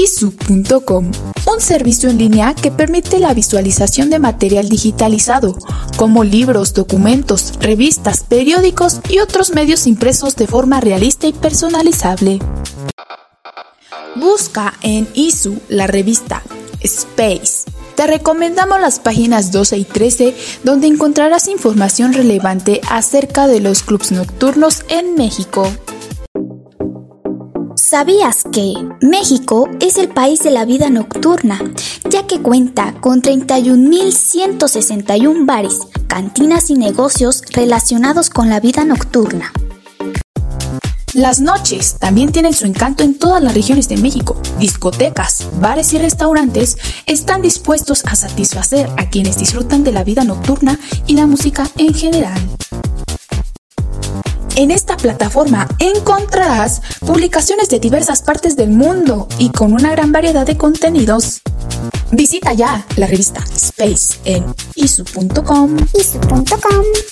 isu.com, un servicio en línea que permite la visualización de material digitalizado, como libros, documentos, revistas, periódicos y otros medios impresos de forma realista y personalizable. Busca en ISU la revista Space. Te recomendamos las páginas 12 y 13 donde encontrarás información relevante acerca de los clubs nocturnos en México. ¿Sabías que México es el país de la vida nocturna, ya que cuenta con 31.161 bares, cantinas y negocios relacionados con la vida nocturna? Las noches también tienen su encanto en todas las regiones de México. Discotecas, bares y restaurantes están dispuestos a satisfacer a quienes disfrutan de la vida nocturna y la música en general. En esta plataforma encontrarás publicaciones de diversas partes del mundo y con una gran variedad de contenidos. Visita ya la revista Space en isu.com. isu.com